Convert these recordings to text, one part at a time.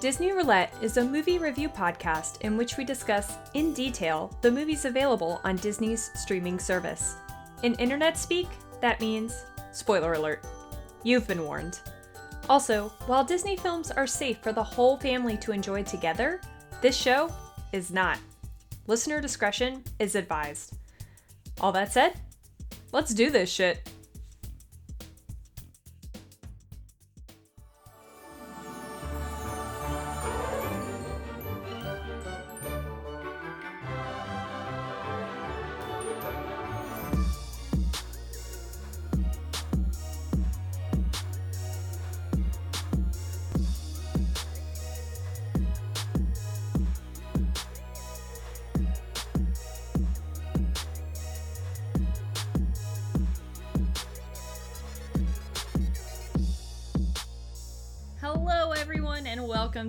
Disney Roulette is a movie review podcast in which we discuss in detail the movies available on Disney's streaming service. In internet speak, that means spoiler alert. You've been warned. Also, while Disney films are safe for the whole family to enjoy together, this show is not. Listener discretion is advised. All that said, let's do this shit.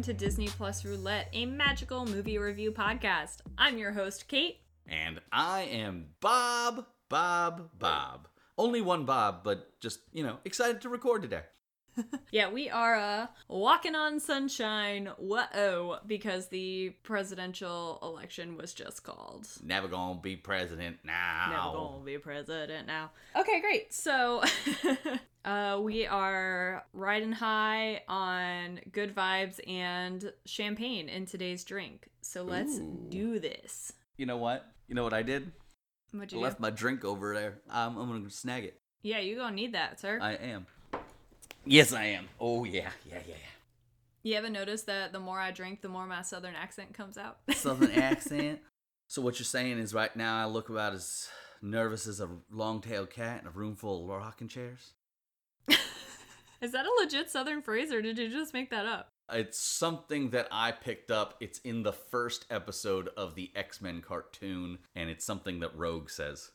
Welcome to Disney Plus Roulette, a magical movie review podcast. I'm your host, Kate. And I am Bob, Bob, Bob. Only one Bob, but just, you know, excited to record today. Yeah, we are uh, walking on sunshine. Whoa, because the presidential election was just called. Never gonna be president now. Never gonna be president now. Okay, great. So, uh, we are riding high on good vibes and champagne in today's drink. So let's Ooh. do this. You know what? You know what I did? What'd I you left do? my drink over there. Um, I'm gonna snag it. Yeah, you're gonna need that, sir. I am. Yes, I am. Oh, yeah, yeah, yeah, yeah. you ever noticed that the more I drink, the more my southern accent comes out? Southern accent. So what you're saying is right now I look about as nervous as a long-tailed cat in a room full of rocking chairs? Is that a legit southern phrase or did you just make that up? It's something that I picked up. It's in the first episode of the X Men cartoon, and it's something that Rogue says.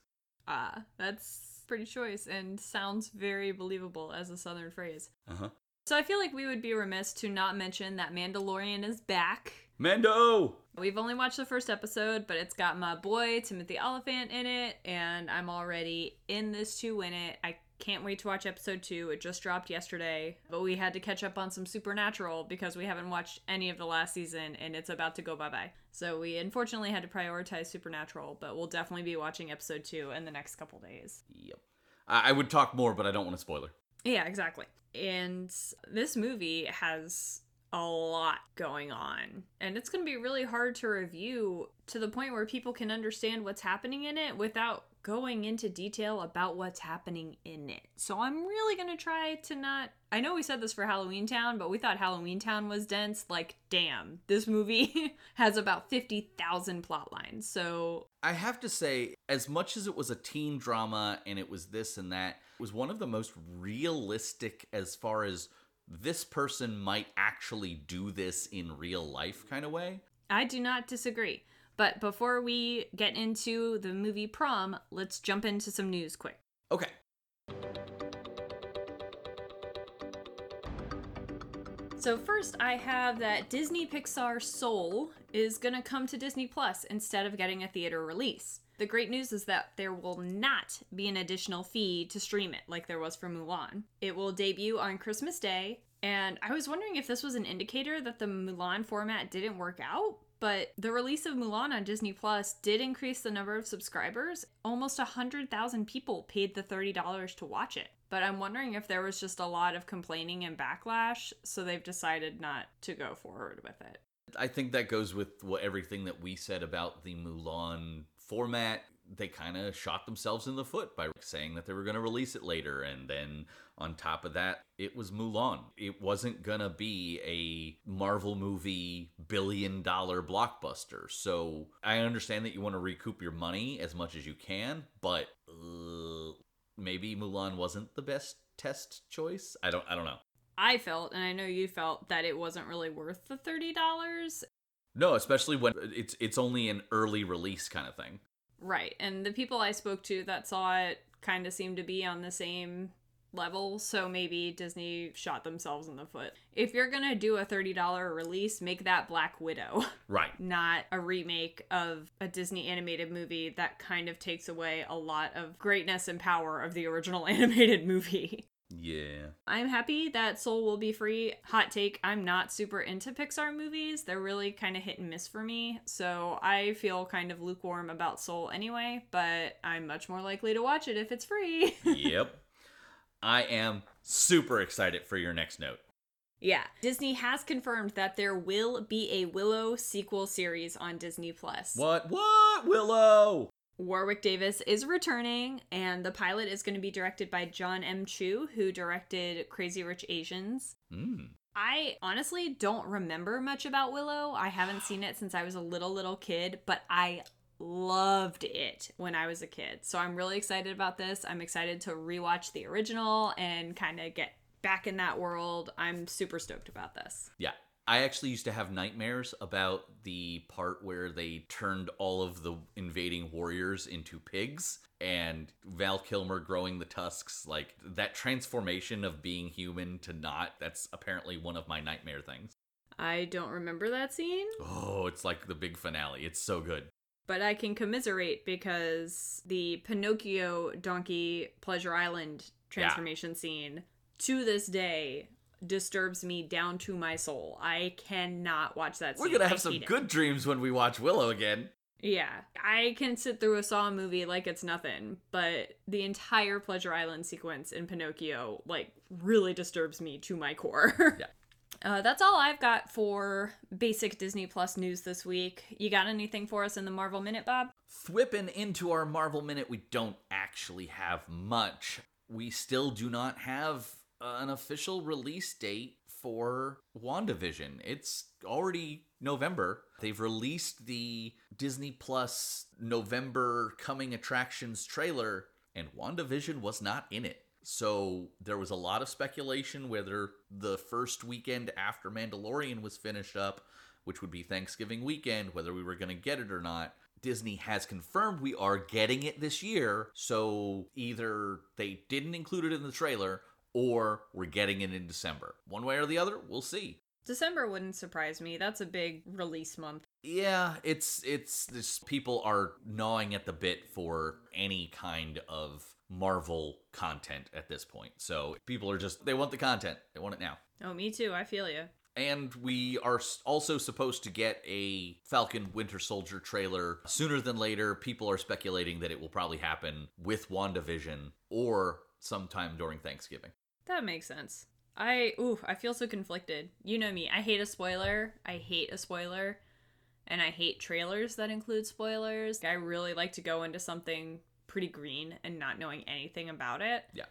Ah, that's pretty choice and sounds very believable as a southern phrase. Uh huh. So I feel like we would be remiss to not mention that Mandalorian is back. Mando! We've only watched the first episode, but it's got my boy Timothy Olyphant in it, and I'm already in this to win it. I can't wait to watch episode two. It just dropped yesterday, but we had to catch up on some Supernatural because we haven't watched any of the last season and it's about to go bye bye. So we unfortunately had to prioritize Supernatural, but we'll definitely be watching episode two in the next couple days. Yep. I, I would talk more, but I don't want to spoiler. Yeah, exactly. And this movie has a lot going on. And it's going to be really hard to review to the point where people can understand what's happening in it without going into detail about what's happening in it. So I'm really going to try to not. I know we said this for Halloween Town, but we thought Halloween Town was dense. Like, damn, this movie has about 50,000 plot lines. So I have to say, as much as it was a teen drama and it was this and that, it was one of the most realistic as far as this person might actually do this in real life kind of way. I do not disagree. But before we get into the movie Prom, let's jump into some news quick. Okay. So, first, I have that Disney Pixar Soul is going to come to Disney Plus instead of getting a theater release. The great news is that there will not be an additional fee to stream it like there was for Mulan. It will debut on Christmas Day, and I was wondering if this was an indicator that the Mulan format didn't work out, but the release of Mulan on Disney Plus did increase the number of subscribers. Almost 100,000 people paid the $30 to watch it. But I'm wondering if there was just a lot of complaining and backlash, so they've decided not to go forward with it. I think that goes with what everything that we said about the Mulan format. They kind of shot themselves in the foot by saying that they were going to release it later. And then on top of that, it was Mulan. It wasn't going to be a Marvel movie billion dollar blockbuster. So I understand that you want to recoup your money as much as you can, but uh, maybe Mulan wasn't the best test choice. I don't I don't know. I felt, and I know you felt, that it wasn't really worth the $30. No, especially when it's it's only an early release kind of thing. Right. And the people I spoke to that saw it kind of seemed to be on the same level, so maybe Disney shot themselves in the foot. If you're going to do a $30 release, make that Black Widow, Right. not a remake of a Disney animated movie that kind of takes away a lot of greatness and power of the original animated movie. Yeah. I'm happy that Soul will be free. Hot take, I'm not super into Pixar movies. They're really kind of hit and miss for me. So I feel kind of lukewarm about Soul anyway, but I'm much more likely to watch it if it's free. yep. I am super excited for your next note. Yeah. Disney has confirmed that there will be a Willow sequel series on Disney Plus. What? What? Willow! Warwick Davis is returning, and the pilot is going to be directed by John M. Chu, who directed Crazy Rich Asians. Mm. I honestly don't remember much about Willow. I haven't seen it since I was a little, little kid, but I loved it when I was a kid. So I'm really excited about this. I'm excited to rewatch the original and kind of get back in that world. I'm super stoked about this. Yeah. I actually used to have nightmares about the part where they turned all of the invading warriors into pigs and Val Kilmer growing the tusks. Like that transformation of being human to not, that's apparently one of my nightmare things. I don't remember that scene. Oh, it's like the big finale. It's so good. But I can commiserate because the Pinocchio Donkey Pleasure Island transformation yeah. scene to this day disturbs me down to my soul. I cannot watch that. We're gonna have some good it. dreams when we watch Willow again. Yeah, I can sit through a Saw movie like it's nothing, but the entire Pleasure Island sequence in Pinocchio like really disturbs me to my core. yeah. Uh, that's all I've got for basic Disney Plus news this week. You got anything for us in the Marvel Minute, Bob? Thwipping into our Marvel Minute, we don't actually have much. We still do not have an official release date for WandaVision. It's already November. They've released the Disney Plus November coming attractions trailer, and WandaVision was not in it. So there was a lot of speculation whether the first weekend after Mandalorian was finished up, which would be Thanksgiving weekend, whether we were going to get it or not. Disney has confirmed we are getting it this year, so either they didn't include it in the trailer or we're getting it in December. One way or the other, we'll see. December wouldn't surprise me. That's a big release month. Yeah, it's it's this people are gnawing at the bit for any kind of Marvel content at this point. So people are just they want the content. They want it now. Oh, me too. I feel you. And we are also supposed to get a Falcon Winter Soldier trailer sooner than later. People are speculating that it will probably happen with WandaVision or sometime during Thanksgiving. That makes sense. I ooh, I feel so conflicted. You know me. I hate a spoiler. I hate a spoiler. And I hate trailers that include spoilers. I really like to go into something pretty green and not knowing anything about it. Yeah.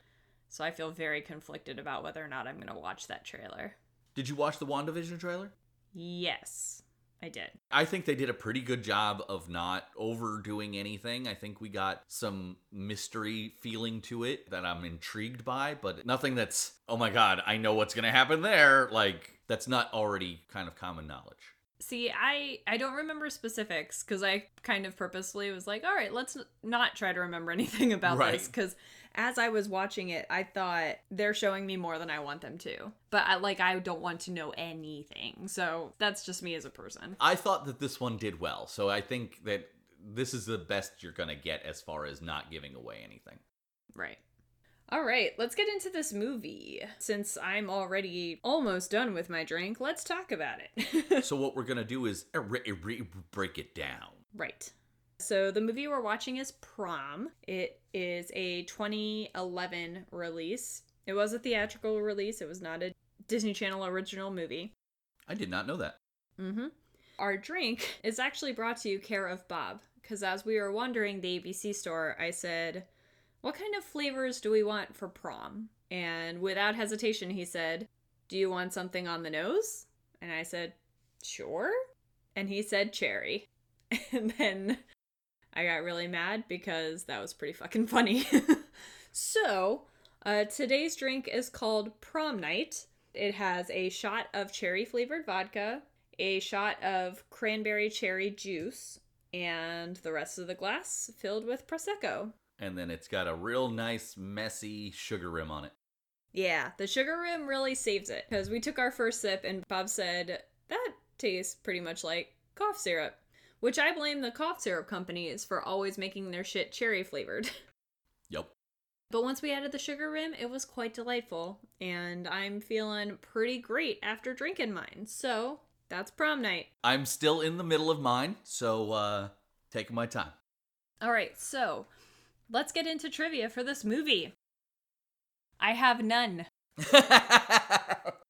So I feel very conflicted about whether or not I'm going to watch that trailer. Did you watch the WandaVision trailer? Yes. I did. I think they did a pretty good job of not overdoing anything. I think we got some mystery feeling to it that I'm intrigued by, but nothing that's, oh my God, I know what's going to happen there. Like, that's not already kind of common knowledge. See, I I don't remember specifics because I kind of purposely was like, all right, let's not try to remember anything about right. this because as I was watching it, I thought they're showing me more than I want them to. But I like I don't want to know anything. So that's just me as a person. I thought that this one did well. So I think that this is the best you're going to get as far as not giving away anything. Right. All right, let's get into this movie. Since I'm already almost done with my drink, let's talk about it. so, what we're going to do is break it down. Right. So the movie we're watching is Prom. It is a 2011 release. It was a theatrical release. It was not a Disney Channel original movie. I did not know that. Mm-hmm. Our drink is actually brought to you care of Bob, because as we were wandering the ABC store, I said, "What kind of flavors do we want for prom?" And without hesitation, he said, "Do you want something on the nose?" And I said, "Sure." And he said, "Cherry." And then I got really mad because that was pretty fucking funny. so, uh, today's drink is called Prom Night. It has a shot of cherry flavored vodka, a shot of cranberry cherry juice, and the rest of the glass filled with Prosecco. And then it's got a real nice, messy sugar rim on it. Yeah, the sugar rim really saves it because we took our first sip and Bob said, that tastes pretty much like cough syrup. Which I blame the cough syrup companies for always making their shit cherry flavored. Yep. But once we added the sugar rim, it was quite delightful, and I'm feeling pretty great after drinking mine. So that's prom night. I'm still in the middle of mine, so uh taking my time. All right, so let's get into trivia for this movie. I have none.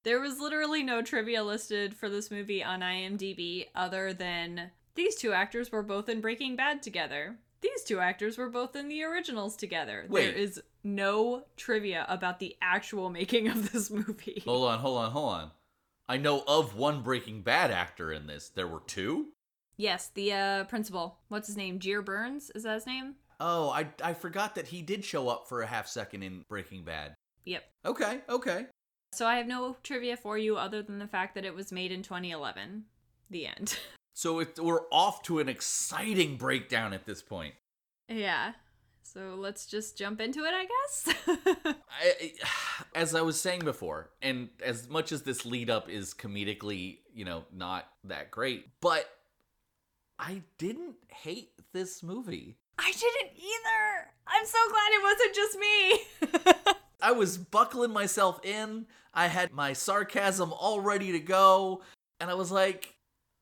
There was literally no trivia listed for this movie on IMDb other than these two actors were both in Breaking Bad together. These two actors were both in the originals together. Wait. There is no trivia about the actual making of this movie. hold on, hold on, hold on. I know of one Breaking Bad actor in this. There were two? Yes, the uh, principal. What's his name? Jere Burns? Is that his name? Oh, I I forgot that he did show up for a half second in Breaking Bad. Yep. Okay, okay. So I have no trivia for you other than the fact that it was made in 2011. The end. So it, we're off to an exciting breakdown at this point. yeah. So let's just jump into it, I guess. I, as I was saying before, and as much as this lead up is comedically, you know, not that great, but I didn't hate this movie. I didn't either. I'm so glad it wasn't just me. I was buckling myself in. I had my sarcasm all ready to go, and I was like,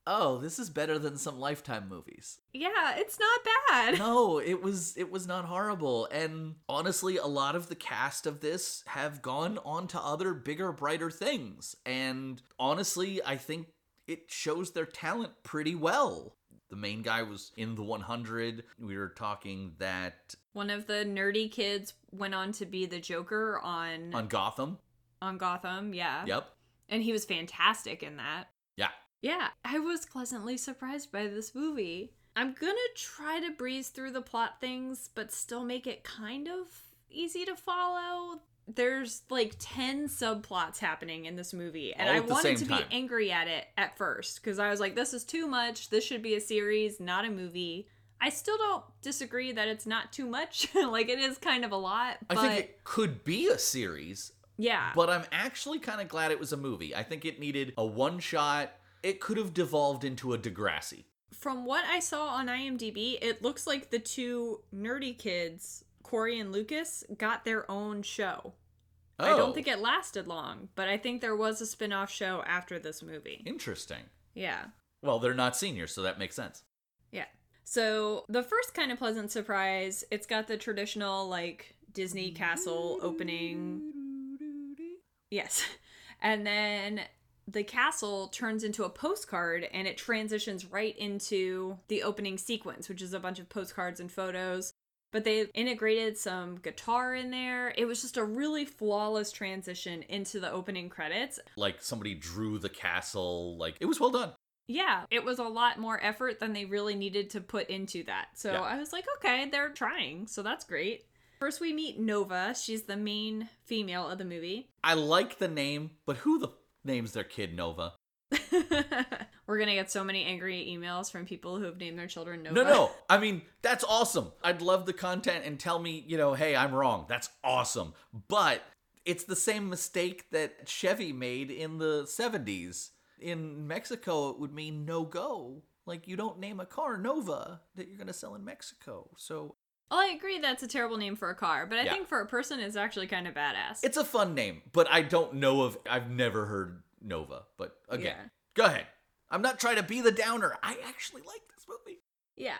"Oh, this is better than some Lifetime movies." yeah, it's not bad. no, it was it was not horrible. And honestly, a lot of the cast of this have gone on to other bigger, brighter things. And honestly, I think it shows their talent pretty well. The main guy was in the 100. We were talking that One of the nerdy kids went on to be the Joker on on Gotham. on Gotham, yeah. Yep. And he was fantastic in that. Yeah. Yeah, I was pleasantly surprised by this movie. I'm gonna try to breeze through the plot things, but still make it kind of easy to follow. There's like 10 subplots happening in this movie, and I wanted to time. be angry at it at first because I was like, this is too much. This should be a series, not a movie. I still don't disagree that it's not too much. like, it is kind of a lot, I think it could be a series, yeah. but I'm actually kind of glad it was a movie. I think it needed a one shot. It could have devolved into a Degrassi. From what I saw on IMDb, it looks like the two nerdy kids, Corey and Lucas, got their own show. I Oh, don't think it lasted long, but I think there was a spin off show after this movie. Interesting. Yeah. Well, they're not seniors, so that makes sense. Yeah. So the first kind of pleasant surprise, it's got the traditional like Disney castle opening. Yes. And then the castle turns into a postcard and it transitions right into the opening sequence, which is a bunch of postcards and photos. But they integrated some guitar in there. It was just a really flawless transition into the opening credits. Like somebody drew the castle. Like it was well done. Yeah, it was a lot more effort than they really needed to put into that. So Yeah. I was like, okay, they're trying. So that's great. First, we meet Nova. She's the main female of the movie. I like the name, but who the f- names their kid Nova? We're going to get so many angry emails from people who have named their children Nova. No, no. I mean, that's awesome. I'd love the content and tell me, you know, hey, I'm wrong. That's awesome. But it's the same mistake that Chevy made in the 70s. In Mexico, it would mean no go. Like, you don't name a car Nova that you're going to sell in Mexico. So Well, I agree that's a terrible name for a car, but I Yeah. think for a person, it's actually kind of badass. it's a fun name, but I don't know of, I've never heard Nova. But again, Yeah. go ahead. I'm not trying to be the downer. I actually like this movie. Yeah.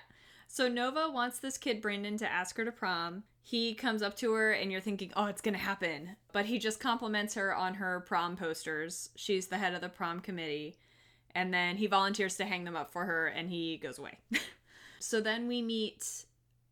So Nova wants this kid Brandon to ask her to prom. He comes up to her and you're thinking, "Oh, it's going to happen." But he just compliments her on her prom posters. She's the head of the prom committee. And then he volunteers to hang them up for her and he goes away. so then we meet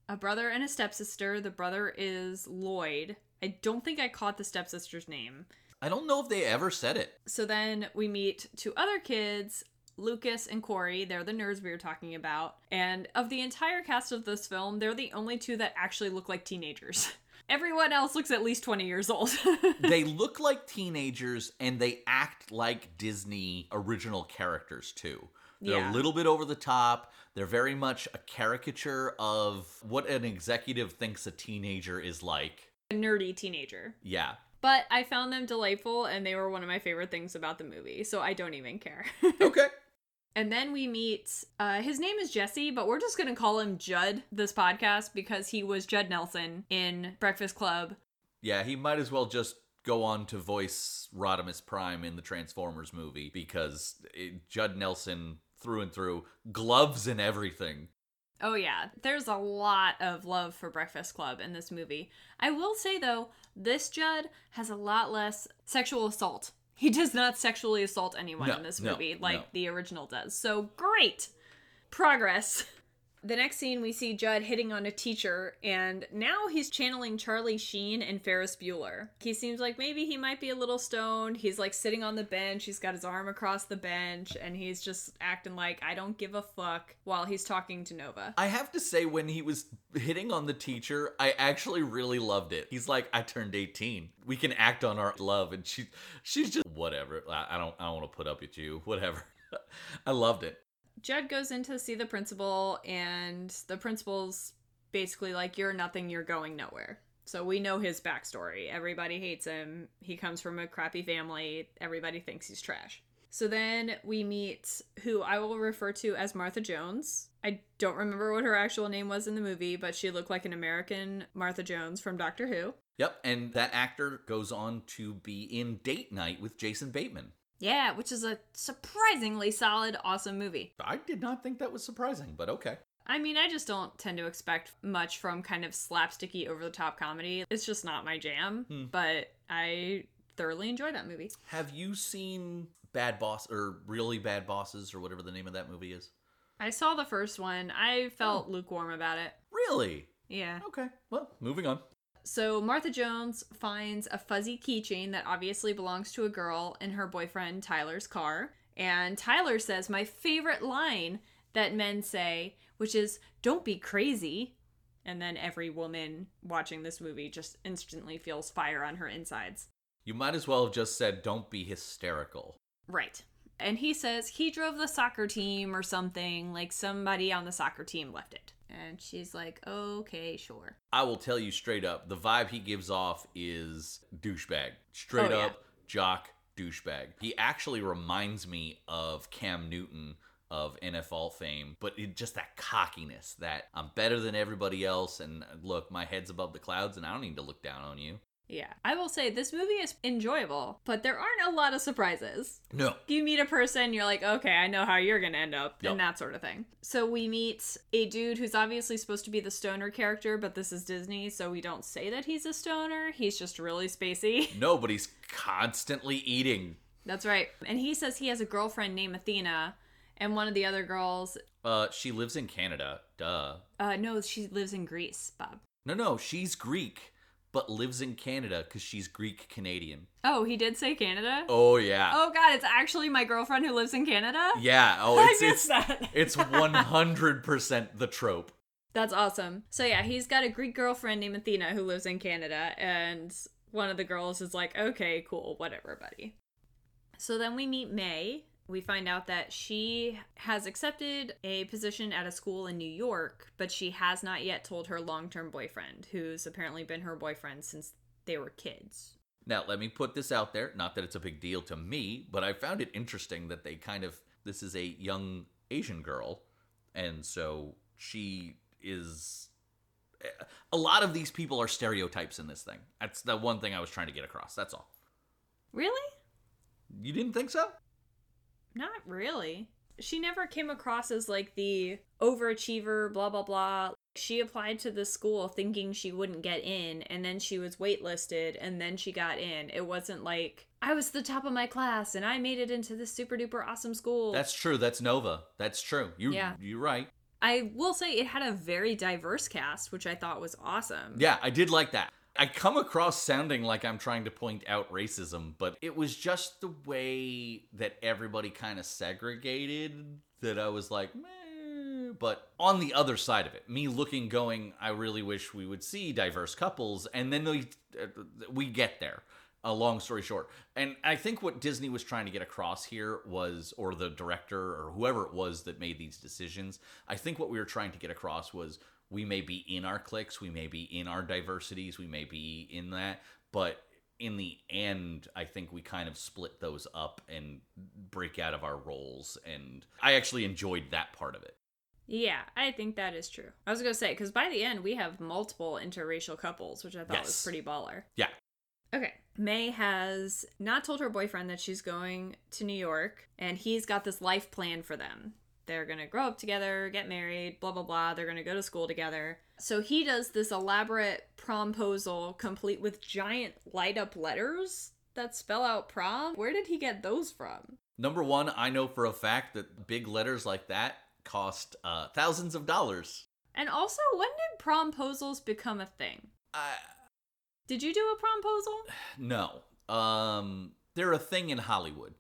a brother and a stepsister. The brother is Lloyd. I don't think I caught the stepsister's name. I don't know if they ever said it. So then we meet two other kids, Lucas and Corey. They're the nerds we were talking about. And of the entire cast of this film, they're the only two that actually look like teenagers. Everyone else looks at least 20 years old. they look like teenagers and they act like Disney original characters too. They're Yeah. a little bit over the top. They're very much a caricature of what an executive thinks a teenager is like. a nerdy teenager. Yeah. But I found them delightful and they were one of my favorite things about the movie, so I don't even care. Okay. And then we meet, uh, his name is Jesse, but we're just going to call him Judd this podcast because he was Judd Nelson in Breakfast Club. Yeah, he might as well just go on to voice Rodimus Prime in the Transformers movie because it, Judd Nelson through and through, gloves and everything. Oh, yeah. There's a lot of love for Breakfast Club in this movie. I will say, though, this Judd has a lot less sexual assault. He does not sexually assault anyone No, in this no, movie like no. the original does. So, great progress. The next scene, we see Judd hitting on a teacher, and now he's channeling Charlie Sheen and Ferris Bueller. He seems like maybe he might be a little stoned. He's like sitting on the bench, he's got his arm across the bench, and he's just acting like, I don't give a fuck while he's talking to Nova. I have to say, when he was hitting on the teacher, I actually really loved it. He's like, "I turned 18. We can act on our love," and she, she's just whatever. I I don't, I don't want to put up with you. Whatever. I loved it. Judd goes in to see the principal, and the principal's basically like, You're nothing, you're going nowhere. So we know his backstory. Everybody hates him. He comes from a crappy family. Everybody thinks he's trash. So then we meet who I will refer to as Martha Jones. I don't remember what her actual name was in the movie, but she looked like an American Martha Jones from Doctor Who. Yep, and that actor goes on to be in Date Night with Jason Bateman. Yeah, which is a surprisingly solid, awesome movie. I did not think that was surprising, but okay. I mean, I just don't tend to expect much from kind of slapsticky, over the top comedy. It's just not my jam, Hmm. but I thoroughly enjoy that movie. Have you seen Bad Boss or Really Bad Bosses or whatever the name of that movie is? I saw the first one. I felt lukewarm about it. Really? Yeah. Okay. Well, moving on. So Martha Jones finds a fuzzy keychain that obviously belongs to a girl in her boyfriend Tyler's car. And Tyler says my favorite line that men say, which is, don't be crazy. And then every woman watching this movie just instantly feels fire on her insides. You might as well have just said, "Don't be hysterical." Right. And he says he drove the soccer team or something, like somebody on the soccer team left it. And she's like, okay, sure. I will tell you straight up, the vibe he gives off is douchebag. Straight Oh, yeah. up jock douchebag. He actually reminds me of Cam Newton of NFL fame, but it, just that cockiness that I'm better than everybody else and uh, look, my head's above the clouds and I don't need to look down on you. Yeah. I will say this movie is enjoyable, but there aren't a lot of surprises. No. You meet a person, you're like, okay, I know how you're gonna end up, Yep. and that sort of thing. So we meet a dude who's obviously supposed to be the stoner character, but this is Disney, so we don't say that he's a stoner. He's just really spacey. No, but he's constantly eating. That's right. And he says he has a girlfriend named Athena, and one of the other girls, Uh, she lives in Canada. Duh. uh, no, she lives in Greece, Bob. No, no, she's Greek, but lives in Canada because she's Greek Canadian. Oh, he did say Canada? Oh yeah. Oh god, it's actually my girlfriend who lives in Canada? Yeah. Oh, it's it's that. it's one hundred percent the trope. That's awesome. So yeah, he's got a Greek girlfriend named Athena who lives in Canada, and one of the girls is like, okay, cool, whatever, buddy. So then we meet Mei. We find out that she has accepted a position at a school in New York, but she has not yet told her long term boyfriend, who's apparently been her boyfriend since they were kids. Now, let me put this out there. Not that it's a big deal to me, but I found it interesting that they kind of. This is a young Asian girl, and so she is. A lot of these people are stereotypes in this thing. That's the one thing I was trying to get across. That's all. Really? You didn't think so? Not really. She never came across as like the overachiever, blah, blah, blah. She applied to the school thinking she wouldn't get in, and then she was waitlisted, and then she got in. It wasn't like, I was the top of my class and I made it into this super duper awesome school. That's true. That's Nova. That's true. You, Yeah. You're right. I will say it had a very diverse cast, which I thought was awesome. Yeah, I did like that. I come across sounding like I'm trying to point out racism, but it was just the way that everybody kind of segregated that I was like, meh. But on the other side of it, me looking, going, I really wish we would see diverse couples, and then we, uh, we get there. A long story short. And I think what Disney was trying to get across here was, or the director or whoever it was that made these decisions, I think what we were trying to get across was we may be in our cliques, we may be in our diversities, we may be in that, but in the end, I think we kind of split those up and break out of our roles. And I actually enjoyed that part of it. Yeah, I think that is true. I was going to say, because by the end, we have multiple interracial couples, which I thought was pretty baller. Yeah. Okay. Mei has not told her boyfriend that she's going to New York, and he's got this life plan for them. They're going to grow up together, get married, blah, blah, blah. They're going to go to school together. So he does this elaborate promposal complete with giant light up letters that spell out prom. Where did he get those from? Number one, I know for a fact that big letters like that cost uh, thousands of dollars. And also, when did promposals become a thing? I, Did you do a promposal? no. Um, they're a thing in Hollywood.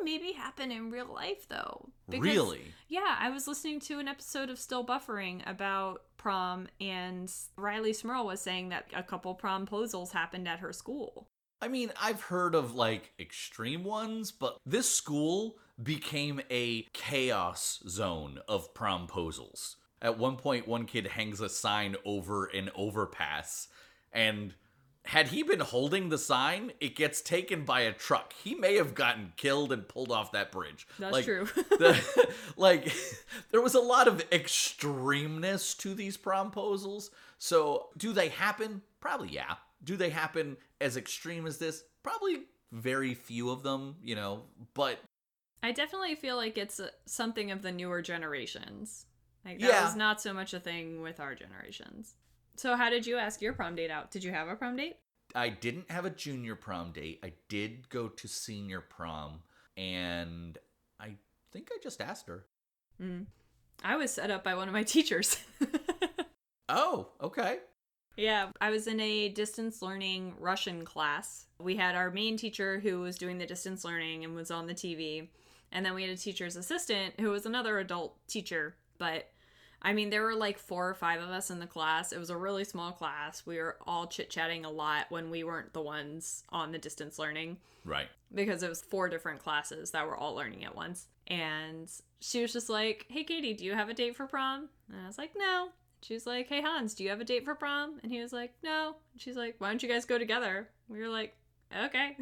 I think they maybe happen in real life though. Because, really? Yeah, I was listening to an episode of Still Buffering about prom, and Rileigh Smirl was saying that a couple promposals happened at her school. I mean, I've heard of like extreme ones, but this school became a chaos zone of promposals. At one point, one kid hangs a sign over an overpass, and had he been holding the sign, it gets taken by a truck. He may have gotten killed and pulled off that bridge. That's Like, true. the, like there was a lot of extremeness to these promposals. So, do they happen? Probably yeah. Do they happen as extreme as this? Probably very few of them, you know, but I definitely feel like it's uh, something of the newer generations. Like that Yeah. was not so much a thing with our generations. So how did you ask your prom date out? Did you have a prom date? I didn't have a junior prom date. I did go to senior prom and I think I just asked her. Mm. I was set up by one of my teachers. Oh, okay. Yeah, I was in a distance learning Russian class. We had our main teacher who was doing the distance learning and was on the TV. And then we had a teacher's assistant who was another adult teacher. But I mean, there were like four or five of us in the class. It was a really small class. We were all chit chatting a lot when we weren't the ones on the distance learning Right. because it was four different classes that were all learning at once. And she was just like, Hey, Katie, do you have a date for prom? And I was like, No. She was like, Hey, Hans, do you have a date for prom? And he was like, No. And she's like, Why don't you guys go together? We were like, Okay.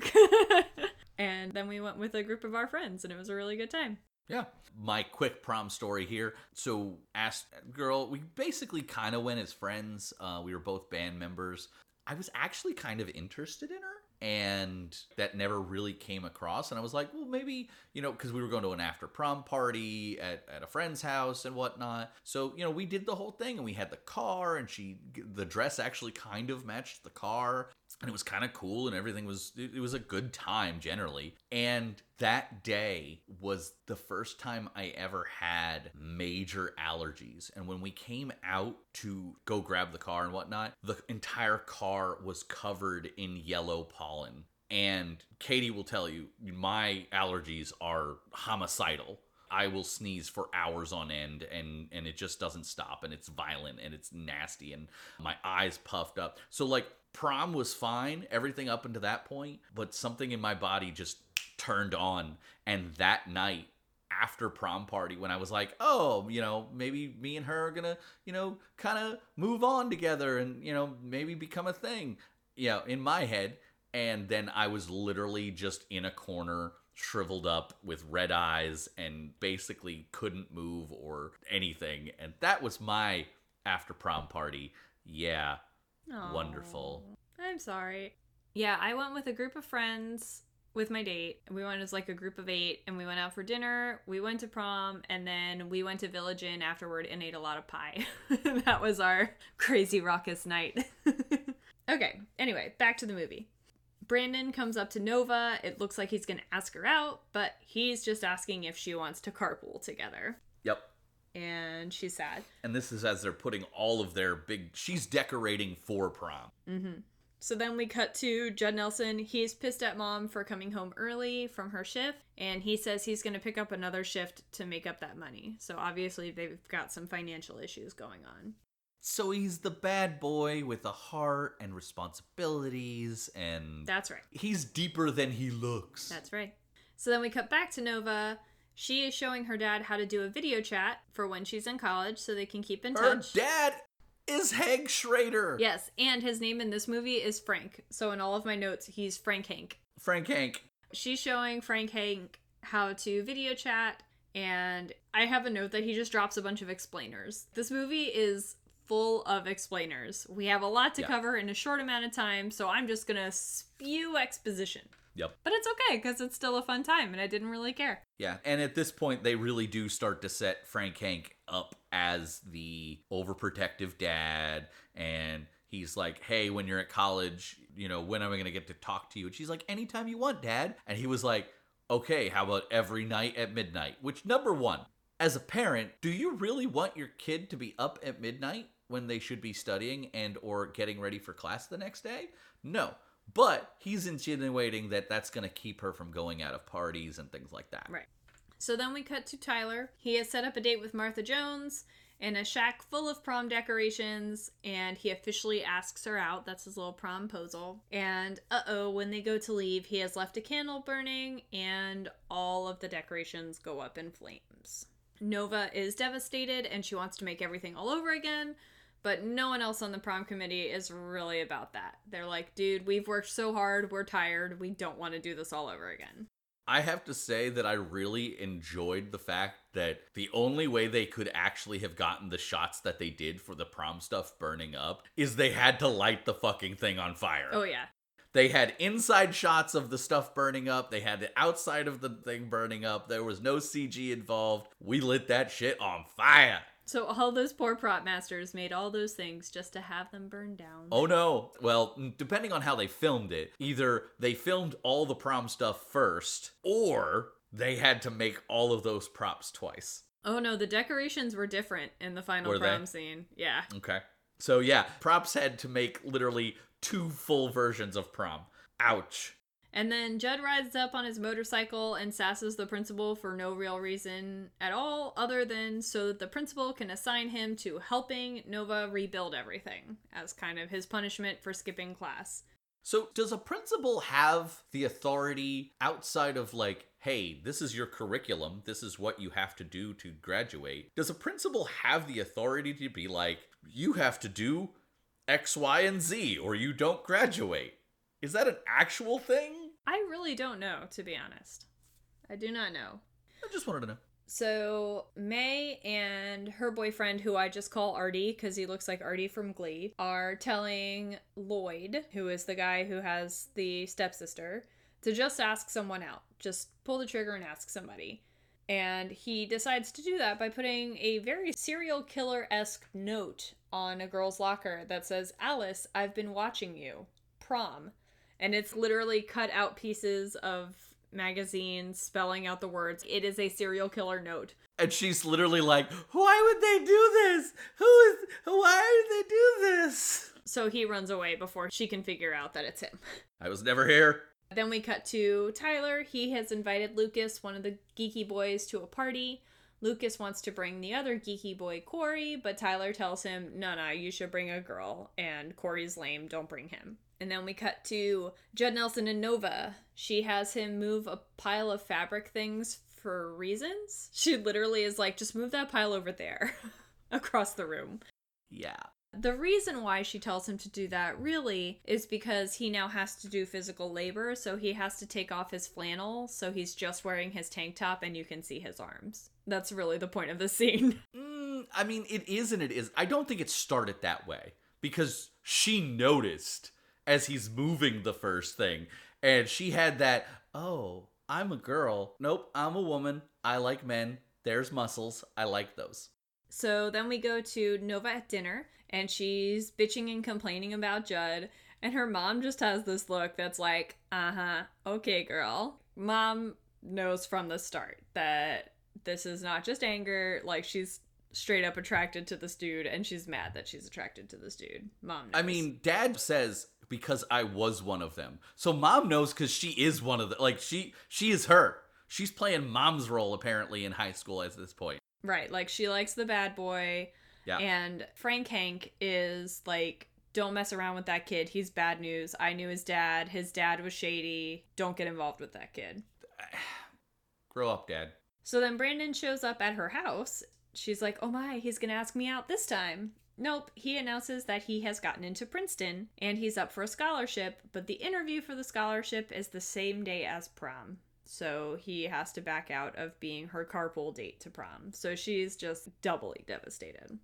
and then we went with a group of our friends, and it was a really good time. Yeah. My quick prom story here. So, asked girl, we basically kind of went as friends. Uh, we were both band members. I was actually kind of interested in her, and that never really came across. And I was like, well, maybe, you know, because we were going to an after prom party at, at a friend's house and whatnot. So, you know, we did the whole thing and we had the car, and she, the dress actually kind of matched the car. And it was kind of cool, and everything was, it, was a good time generally. And that day was the first time I ever had major allergies. And when we came out to go grab the car and whatnot, the entire car was covered in yellow pollen. And Katie will tell you, my allergies are homicidal. I will sneeze for hours on end and and it just doesn't stop and it's violent and it's nasty and my eyes puffed up. So like prom was fine, everything up until that point, but something in my body just turned on. And that night after prom party when I was like, "Oh, you know, maybe me and her are to, you know, kind of move on together and, you know, maybe become a thing." You know, in my head, and then I was literally just in a corner shriveled up with red eyes and basically couldn't move or anything. And that was my after prom party. Yeah Wonderful. I'm sorry. Yeah, I went with a group of friends with my date. We went as like a group of eight, and we went out for dinner. We went to prom, and then we went to Village Inn afterward and ate a lot of pie. that was our crazy raucous night. okay, anyway, back to the movie. Brandon comes up to Nova. It looks like he's going to ask her out, but he's just asking if she wants to carpool together. yep And she's sad. and this is as they're putting all of their big she's decorating for prom Mm-hmm. So then we cut to Judd Nelson. He's pissed at mom for coming home early from her shift, and he says he's going to pick up another shift to make up that money. So obviously, they've got some financial issues going on. so he's the bad boy with a heart and responsibilities and That's right. he's deeper than he looks That's right. So then we cut back to Nova. She is showing her dad how to do a video chat for when she's in college so they can keep in her touch. Her dad is Hank Schrader. Yes, and his name in this movie is Frank. So in all of my notes, he's Frank Hank. Frank Hank. She's showing Frank Hank how to video chat, and I have a note that he just drops a bunch of explainers. This movie is full of explainers. We have a lot to Yeah. cover in a short amount of time, so I'm just gonna spew exposition. Yep. But it's okay because it's still a fun time, and I didn't really care. Yeah, and at this point, they really do start to set Frank Hank up as the overprotective dad, and he's like, "Hey, when you're at college, you know, when am I going to get to talk to you?" And she's like, "Anytime you want, Dad." And he was like, "Okay, how about every night at midnight?" Which number one, as a parent, do you really want your kid to be up at midnight when they should be studying and or getting ready for class the next day? No. But he's insinuating that that's going to keep her from going out of parties and things like that. Right. So then we cut to Tyler. He has set up a date with Martha Jones in a shack full of prom decorations, and he officially asks her out. That's his little promposal. And uh oh, when they go to leave, he has left a candle burning, and all of the decorations go up in flames. Nova is devastated and she wants to make everything all over again. But no one else on the prom committee is really about that. They're like, dude, we've worked so hard, we're tired, we don't want to do this all over again. I have to say that I really enjoyed the fact that the only way they could actually have gotten the shots that they did for the prom stuff burning up is they had to light the fucking thing on fire. Oh, yeah. They had inside shots of the stuff burning up, they had the outside of the thing burning up. There was no CG involved. We lit that shit on fire. So all those poor prop masters made all those things just to have them burned down. Oh no. Well, depending on how they filmed it, either they filmed all the prom stuff first, or they had to make all of those props twice. Oh no, the decorations were different in the final Were they? prom scene. Yeah. Okay. So yeah, props had to make literally two full versions of prom. Ouch. And then Judd rides up on his motorcycle and sasses the principal for no real reason at all, other than so that the principal can assign him to helping Nova rebuild everything as kind of his punishment for skipping class. So does a principal have the authority outside of like, hey, this is your curriculum, this is what you have to do to graduate? Does a principal have the authority to be like, you have to do X, Y, and Z or you don't graduate? Is that an actual thing? I really don't know, to be honest. I do not know. I just wanted to know. So Mei and her boyfriend, who I just call Artie because he looks like Artie from Glee, are telling Lloyd, who is the guy who has the stepsister, to just ask someone out. Just pull the trigger and ask somebody. And he decides to do that by putting a very serial killer esque note on a girl's locker that says, Alice, I've been watching you. Prom. And it's literally cut out pieces of magazines spelling out the words. It is a serial killer note. And she's literally like, why would they do this? Who is, why would they do this? So he runs away before she can figure out that it's him. I was never here. Then we cut to Tyler. He has invited Lucas, one of the geeky boys, to a party. Lucas wants to bring the other geeky boy, Corey, but Tyler tells him, no, no, you should bring a girl, and Corey's lame, don't bring him. And then we cut to Judd Nelson and Nova. She has him move a pile of fabric things for reasons. She literally is like, just move that pile over there across the room. Yeah. The reason why she tells him to do that really is because he now has to do physical labor, so he has to take off his flannel, so he's just wearing his tank top and you can see his arms. That's really the point of the scene. Mm, I mean, it is and it is. I don't think it started that way because she noticed as he's moving the first thing, and she had that, oh, I'm a girl. Nope, I'm a woman. I like men. There's muscles. I like those. So then we go to Nova at dinner, and she's bitching and complaining about Judd, and her mom just has this look that's like, uh huh, okay, girl. Mom knows from the start that this is not just anger, like, she's straight up attracted to this dude, and she's mad that she's attracted to this dude. Mom knows. I mean, dad says because I was one of them. So mom knows cuz she is one of the like she she is her. She's playing mom's role apparently in high school at this point. right, like, she likes the bad boy, Yeah. And Frank Hank is like, don't mess around with that kid. He's bad news. I knew his dad. His dad was shady. Don't get involved with that kid. Grow up, dad. So then Brandon shows up at her house. She's like, oh my, he's going to ask me out this time. Nope, he announces that he has gotten into Princeton and he's up for a scholarship, but the interview for the scholarship is the same day as prom. So he has to back out of being her carpool date to prom. So she's just doubly devastated.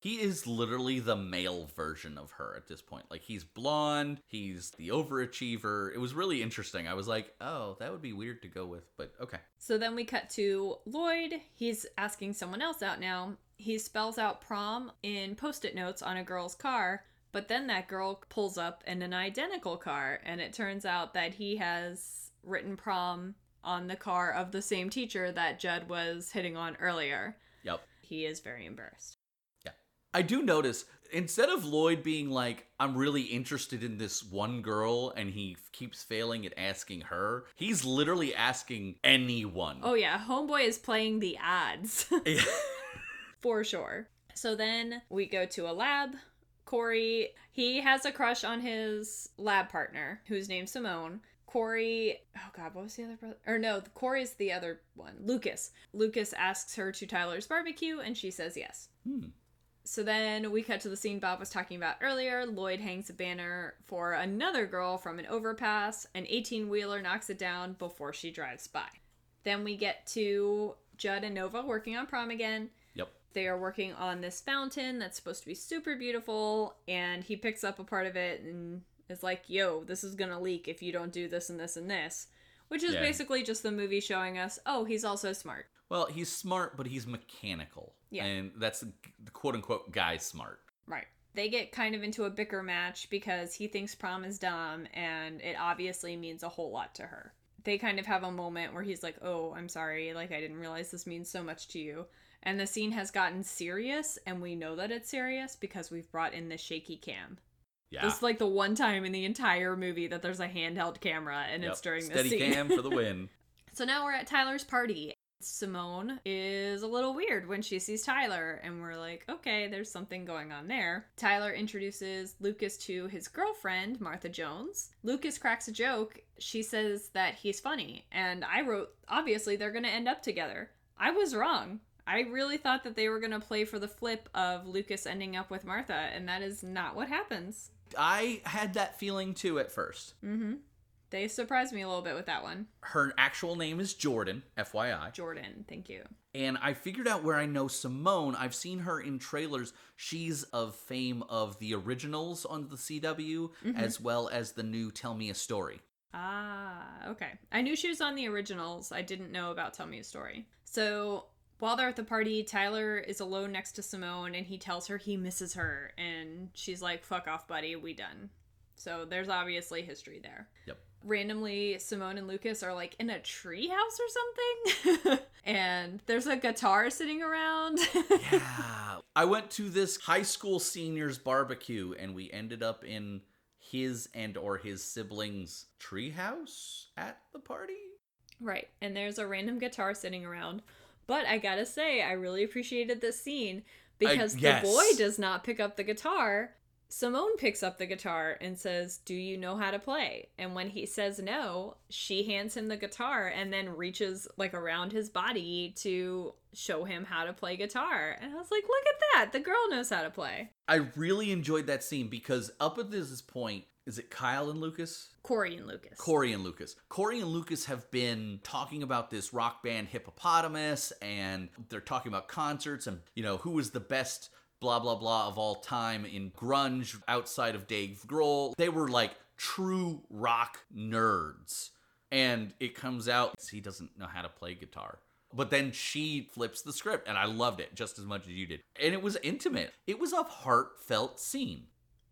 He is literally the male version of her at this point. Like he's blonde, he's the overachiever. It was really interesting. I was like, "Oh, that would be weird to go with, but okay." So then we cut to Lloyd. He's asking someone else out now. He spells out prom in post-it notes on a girl's car, but then that girl pulls up in an identical car and it turns out that he has written prom on the car of the same teacher that Judd was hitting on earlier. Yep. He is very embarrassed. Yeah. I do notice instead of Lloyd being like, I'm really interested in this one girl and he f- keeps failing at asking her, he's literally asking anyone. Oh yeah, Homeboy is playing the odds. For sure. So then we go to a lab. Corey, he has a crush on his lab partner, who's named Simone. Corey, oh god, what was the other brother? Or no, Corey's the other one. Lucas. Lucas asks her to Tyler's barbecue, and she says yes. Hmm. So then we cut to the scene Bob was talking about earlier. Lloyd hangs a banner for another girl from an overpass. An 18 wheeler knocks it down before she drives by. Then we get to Judd and Nova working on prom again. They are working on this fountain that's supposed to be super beautiful, and he picks up a part of it and is like, yo, this is gonna leak if you don't do this and this and this. Which is Yeah. basically just the movie showing us, oh, he's also smart. Well, he's smart, but he's mechanical. Yeah. And that's the, the quote unquote guy smart. Right. They get kind of into a bicker match because he thinks prom is dumb and it obviously means a whole lot to her. They kind of have a moment where he's like, Oh, I'm sorry. Like, I didn't realize this means so much to you. And the scene has gotten serious, and we know that it's serious because we've brought in the shaky cam. Yeah. This is like the one time in the entire movie that there's a handheld camera and Yep. it's during this Steady scene. cam for the win. So now we're at Tyler's party. Simone is a little weird when she sees Tyler, and we're like, okay, there's something going on there. Tyler introduces Lucas to his girlfriend, Martha Jones. Lucas cracks a joke. She says that he's funny, and I wrote, obviously, they're gonna end up together. I was wrong. I really thought that they were gonna play for the flip of Lucas ending up with Martha, and that is not what happens. I had that feeling too at first. Mm hmm. They surprised me a little bit with that one. Her actual name is Jordan, FYI. Jordan, thank you. And I figured out where I know Simone. I've seen her in trailers. She's of fame of the originals on the CW, as well as the new Tell Me a Story. Ah, okay. I knew she was on the originals. I didn't know about Tell Me a Story. So while they're at the party, Tyler is alone next to Simone and he tells her he misses her. And she's like, fuck off, buddy, we done. So there's obviously history there. Yep. Randomly, Simone and Lucas are like in a treehouse or something. and there's a guitar sitting around. yeah. I went to this high school seniors barbecue and we ended up in his and or his siblings treehouse at the party. Right. And there's a random guitar sitting around. But I gotta say, I really appreciated this scene because yes. the boy does not pick up the guitar. Simone picks up the guitar and says, Do you know how to play? And when he says no, she hands him the guitar and then reaches like around his body to show him how to play guitar. And I was like, Look at that. The girl knows how to play. I really enjoyed that scene because up at this point, is it Kyle and Lucas? Corey and Lucas. Corey and Lucas. Corey and Lucas have been talking about this rock band Hippopotamus, and they're talking about concerts and, you know, who was the best blah, blah, blah of all time in grunge outside of Dave Grohl. They were like true rock nerds. And it comes out he doesn't know how to play guitar. But then she flips the script, and I loved it just as much as you did. And it was intimate. It was a heartfelt scene.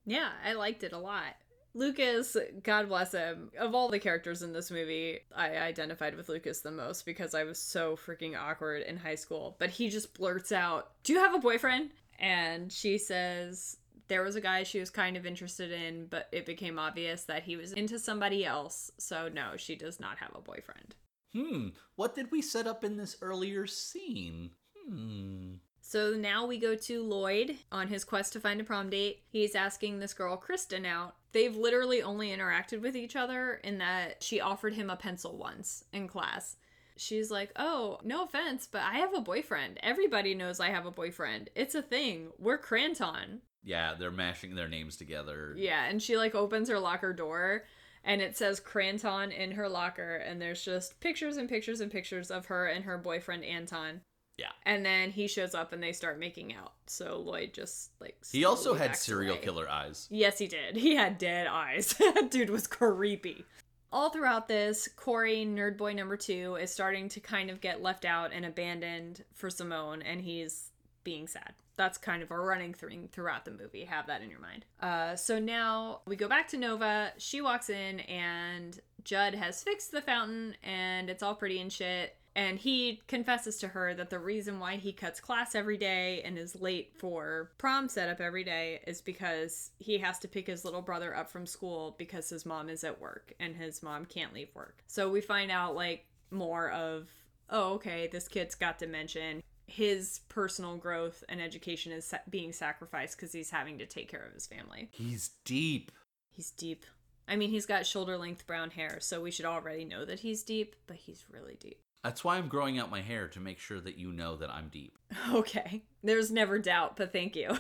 Yeah, I liked it a lot. Lucas, God bless him, of all the characters in this movie, I identified with Lucas the most because I was so freaking awkward in high school. But he just blurts out, Do you have a boyfriend? And she says there was a guy she was kind of interested in, but it became obvious that he was into somebody else. So, no, she does not have a boyfriend. Hmm, what did we set up in this earlier scene? Hmm. So now we go to Lloyd on his quest to find a prom date. He's asking this girl, Kristen, out. They've literally only interacted with each other in that she offered him a pencil once in class. She's like, Oh, no offense, but I have a boyfriend. Everybody knows I have a boyfriend. It's a thing. We're Cranton. Yeah, they're mashing their names together. Yeah, and she like opens her locker door and it says Cranton in her locker and there's just pictures and pictures and pictures of her and her boyfriend Anton. Yeah. And then he shows up and they start making out. So Lloyd just like He also had serial away. killer eyes. Yes, he did. He had dead eyes. Dude was creepy. All throughout this, Corey, nerd boy number two, is starting to kind of get left out and abandoned for Simone, and he's being sad. That's kind of a running thing throughout the movie. Have that in your mind. Uh, so now we go back to Nova. She walks in, and Judd has fixed the fountain, and it's all pretty and shit. And he confesses to her that the reason why he cuts class every day and is late for prom setup every day is because he has to pick his little brother up from school because his mom is at work and his mom can't leave work. So we find out like more of, oh, okay, this kid's got dementia. His personal growth and education is being sacrificed because he's having to take care of his family. He's deep. He's deep. I mean, he's got shoulder length brown hair, so we should already know that he's deep, but he's really deep. That's why I'm growing out my hair to make sure that you know that I'm deep. Okay. There's never doubt, but thank you.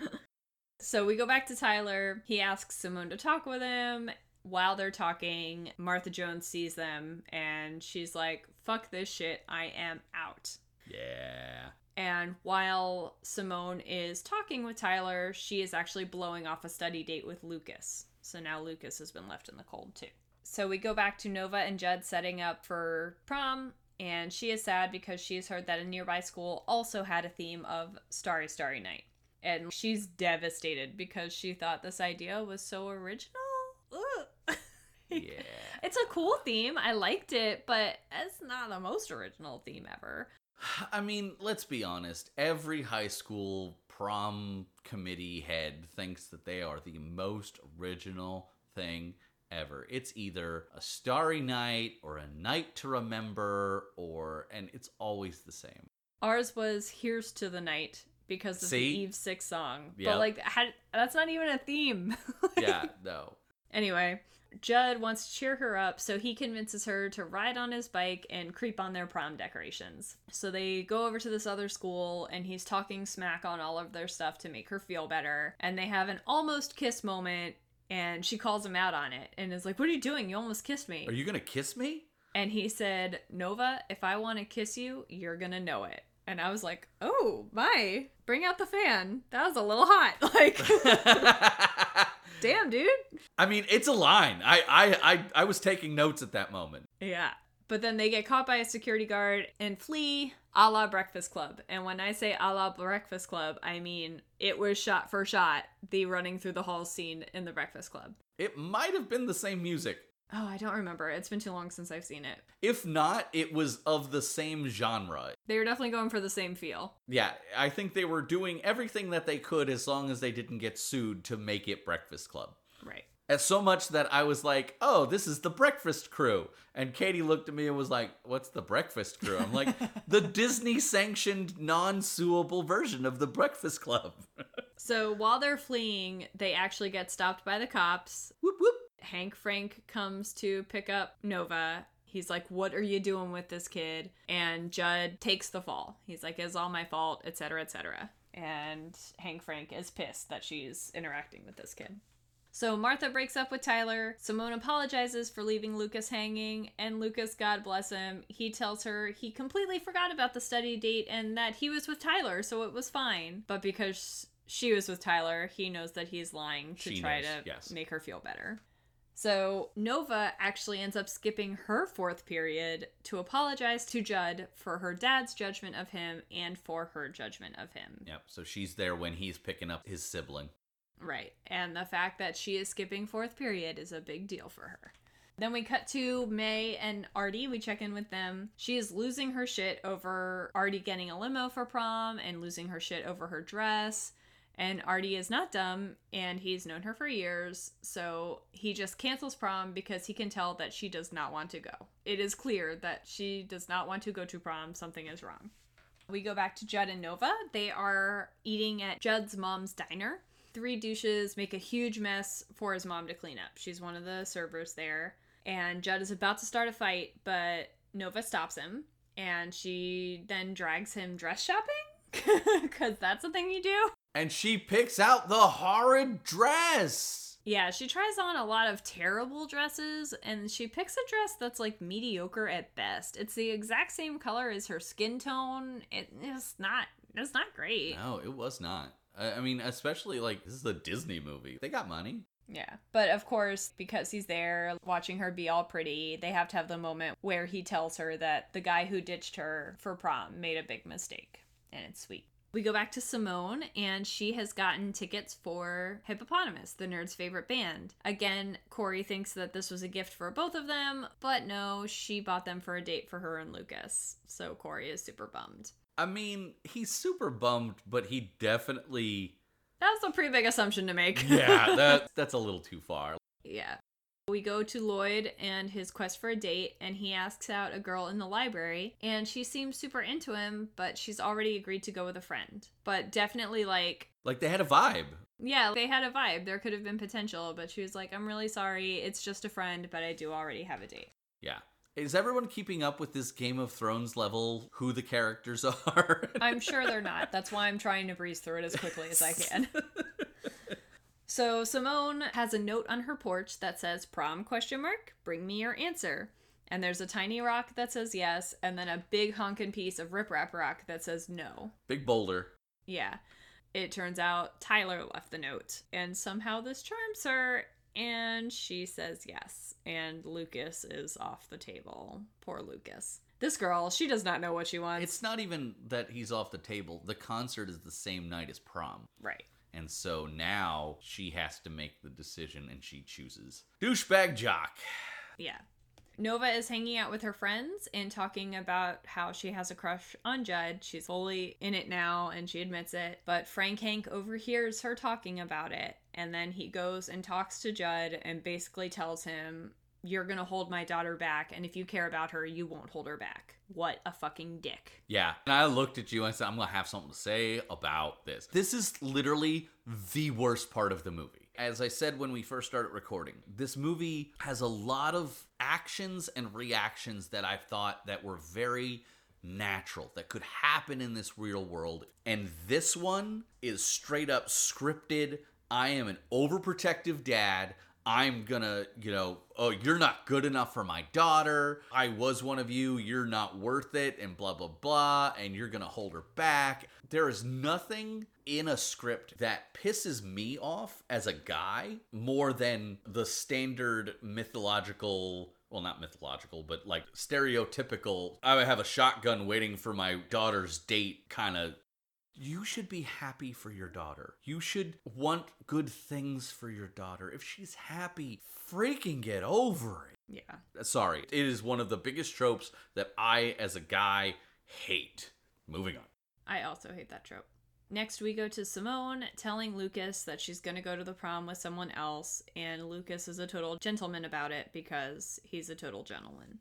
so we go back to Tyler. He asks Simone to talk with him. While they're talking, Martha Jones sees them and she's like, fuck this shit, I am out. Yeah. And while Simone is talking with Tyler, she is actually blowing off a study date with Lucas. So now Lucas has been left in the cold too. So we go back to Nova and Judd setting up for prom, and she is sad because she has heard that a nearby school also had a theme of Starry Starry Night. And she's devastated because she thought this idea was so original. Yeah. It's a cool theme. I liked it, but it's not the most original theme ever. I mean, let's be honest. Every high school prom committee head thinks that they are the most original thing ever. It's either a starry night or a night to remember, or, and it's always the same. Ours was "Here's to the Night" because of See? the Eve Six song. Yep. But like, how, that's not even a theme. Yeah, no. Anyway, Judd wants to cheer her up, so he convinces her to ride on his bike and creep on their prom decorations. So they go over to this other school, and he's talking smack on all of their stuff to make her feel better. And they have an almost kiss moment, and she calls him out on it and is like, What are you doing? You almost kissed me. Are you gonna kiss me? And he said, Nova, if I want to kiss you, you're going to know it. And I was like, oh, my. Bring out the fan. That was a little hot. Like, damn, dude. I mean, it's a line. I, I, I, I was taking notes at that moment. Yeah. But then they get caught by a security guard and flee a la Breakfast Club. And when I say a la Breakfast Club, I mean it was shot for shot the running through the hall scene in the Breakfast Club. It might have been the same music. Oh, I don't remember. It's been too long since I've seen it. If not, it was of the same genre. They were definitely going for the same feel. Yeah, I think they were doing everything that they could as long as they didn't get sued to make it Breakfast Club. Right. As so much that I was like, oh, this is the Breakfast Crew. And Katie looked at me and was like, what's the Breakfast Crew? I'm like, the Disney sanctioned, non suable version of the Breakfast Club. So while they're fleeing, they actually get stopped by the cops. whoop, whoop. Hank Frank comes to pick up Nova. He's like, What are you doing with this kid? And Judd takes the fall. He's like, It's all my fault, etc., etc. And Hank Frank is pissed that she's interacting with this kid. So Martha breaks up with Tyler. Simone apologizes for leaving Lucas hanging, and Lucas, God bless him, he tells her he completely forgot about the study date and that he was with Tyler, so it was fine. But because she was with Tyler, he knows that he's lying to She try knows, to yes. make her feel better. So Nova actually ends up skipping her fourth period to apologize to Judd for her dad's judgment of him and for her judgment of him. Yep, so she's there when he's picking up his sibling. Right. And the fact that she is skipping fourth period is a big deal for her. Then we cut to Mei and Artie. We check in with them. She is losing her shit over Artie getting a limo for prom and losing her shit over her dress. And Artie is not dumb and he's known her for years. So he just cancels prom because he can tell that she does not want to go. It is clear that she does not want to go to prom. Something is wrong. We go back to Judd and Nova. They are eating at Judd's mom's diner. Three douches make a huge mess for his mom to clean up. She's one of the servers there. And Judd is about to start a fight, but Nova stops him. And she then drags him dress shopping. Because that's the thing you do. And she picks out the horrid dress. Yeah, she tries on a lot of terrible dresses and she picks a dress that's like mediocre at best. It's the exact same color as her skin tone. It, it's not it's not great. No, it was not. I mean, especially like this is a Disney movie. They got money. Yeah. But of course, because he's there watching her be all pretty, they have to have the moment where he tells her that the guy who ditched her for prom made a big mistake. And it's sweet. We go back to Simone, and she has gotten tickets for Hippopotamus, the nerd's favorite band. Again, Corey thinks that this was a gift for both of them, but no, she bought them for a date for her and Lucas. So Corey is super bummed. I mean, he's super bummed, but he definitely That's a pretty big assumption to make. Yeah, that that's a little too far. Yeah. We go to Lloyd and his quest for a date, and he asks out a girl in the library, and she seems super into him, but she's already agreed to go with a friend. But definitely, like, Like they had a vibe. yeah, they had a vibe. There could have been potential, but she was like, I'm really sorry. It's just a friend, but I do already have a date. Yeah. Is everyone keeping up with this Game of Thrones level who the characters are? I'm sure they're not. That's why I'm trying to breeze through it as quickly as I can. So Simone has a note on her porch that says prom question mark, bring me your answer. And there's a tiny rock that says yes, and then a big honkin' piece of riprap rock that says no. Big boulder. Yeah. It turns out Tyler left the note, and somehow this charms her, and she says yes. And Lucas is off the table. Poor Lucas. This girl, she does not know what she wants. It's not even that he's off the table. The concert is the same night as prom. right. And so now she has to make the decision and she chooses douchebag jock. Yeah. Nova is hanging out with her friends and talking about how she has a crush on Judd. She's fully in it now and she admits it. But Frank Hank overhears her talking about it. And then he goes and talks to Judd and basically tells him, You're going to hold my daughter back. And if you care about her, you won't hold her back. What a fucking dick. Yeah. And I looked at you and said, I'm going to have something to say about this. This is literally the worst part of the movie. As I said when we first started recording, this movie has a lot of actions and reactions that I thought that were very natural that could happen in this real world. And this one is straight up scripted. I am an overprotective dad. I'm gonna, you know, oh, you're not good enough for my daughter. I was one of you. You're not worth it, and blah, blah, blah. And you're gonna hold her back. There is nothing in a script that pisses me off as a guy more than the standard mythological well, not mythological, but like stereotypical, I have a shotgun waiting for my daughter's date kind of. You should be happy for your daughter. You should want good things for your daughter. If she's happy, freaking get over it. Yeah. Sorry, it is one of the biggest tropes that I, as a guy, hate. Moving on. I also hate that trope. Next, we go to Simone telling Lucas that she's going to go to the prom with someone else, and Lucas is a total gentleman about it because he's a total gentleman.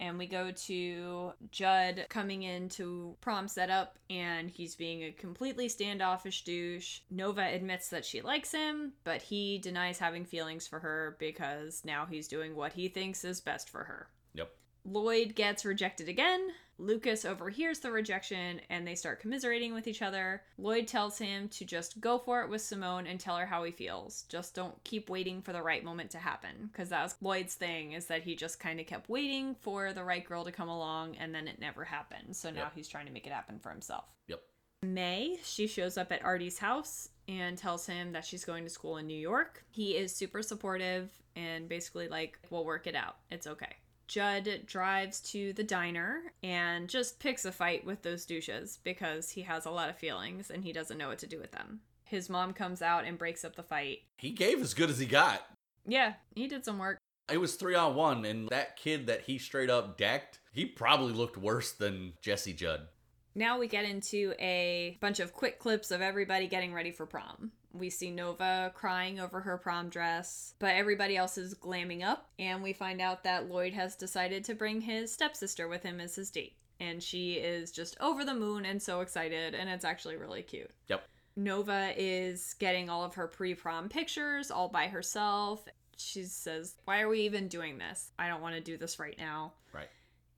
And we go to Judd coming into prom setup, and he's being a completely standoffish douche. Nova admits that she likes him, but he denies having feelings for her because now he's doing what he thinks is best for her. Yep. Lloyd gets rejected again. Lucas overhears the rejection and they start commiserating with each other. Lloyd tells him to just go for it with Simone and tell her how he feels. Just don't keep waiting for the right moment to happen. Because that was Lloyd's thing, is that he just kind of kept waiting for the right girl to come along and then it never happened. So now Yep. he's trying to make it happen for himself. Yep. Mei, she shows up at Artie's house and tells him that she's going to school in New York. He is super supportive and basically like, we'll work it out. It's okay. Judd drives to the diner and just picks a fight with those douches because he has a lot of feelings and he doesn't know what to do with them. His mom comes out and breaks up the fight. He gave as good as he got. Yeah, he did some work. It was three on one, and that kid that he straight up decked, he probably looked worse than Jesse Judd. Now we get into a bunch of quick clips of everybody getting ready for prom. We see Nova crying over her prom dress, but everybody else is glamming up, and we find out that Lloyd has decided to bring his stepsister with him as his date. And she is just over the moon and so excited, and it's actually really cute. Yep. Nova is getting all of her pre prom pictures all by herself. She says, Why are we even doing this? I don't want to do this right now. Right.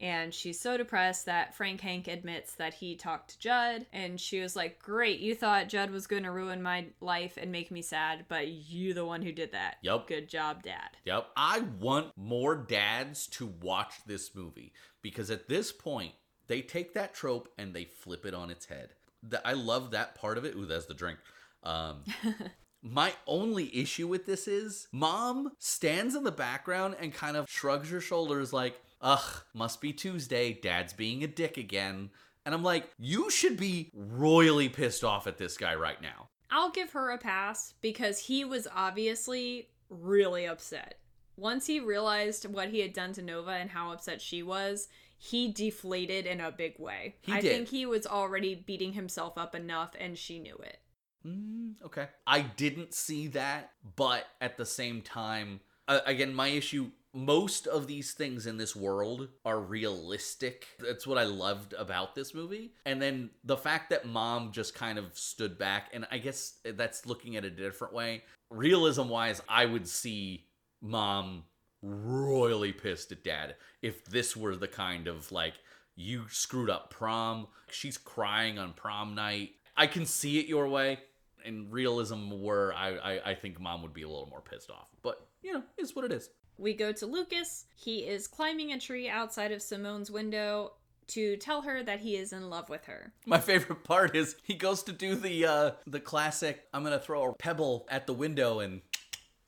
And she's so depressed that Frank Hank admits that he talked to Judd. And she was like, Great, you thought Judd was going to ruin my life and make me sad, but you the one who did that. Yep. Good job, Dad. Yep. I want more dads to watch this movie because at this point, they take that trope and they flip it on its head. The- I love that part of it. Ooh, that's the drink. Um, my only issue with this is mom stands in the background and kind of shrugs her shoulders like, ugh, must be Tuesday. Dad's being a dick again. And I'm like, you should be royally pissed off at this guy right now. I'll give her a pass because he was obviously really upset. Once he realized what he had done to Nova and how upset she was, he deflated in a big way. He I did. think he was already beating himself up enough and she knew it. Mm, okay. I didn't see that, but at the same time, uh, again, my issue most of these things in this world are realistic. That's what I loved about this movie. And then the fact that mom just kind of stood back, and I guess that's looking at it a different way. Realism wise, I would see mom royally pissed at dad if this were the kind of like you screwed up prom she's crying on prom night i can see it your way and realism where I, I i think mom would be a little more pissed off but you know it's what it is We go to Lucas. He is climbing a tree outside of Simone's window to tell her that he is in love with her. my favorite part is he goes to do the uh the classic i'm gonna throw a pebble at the window and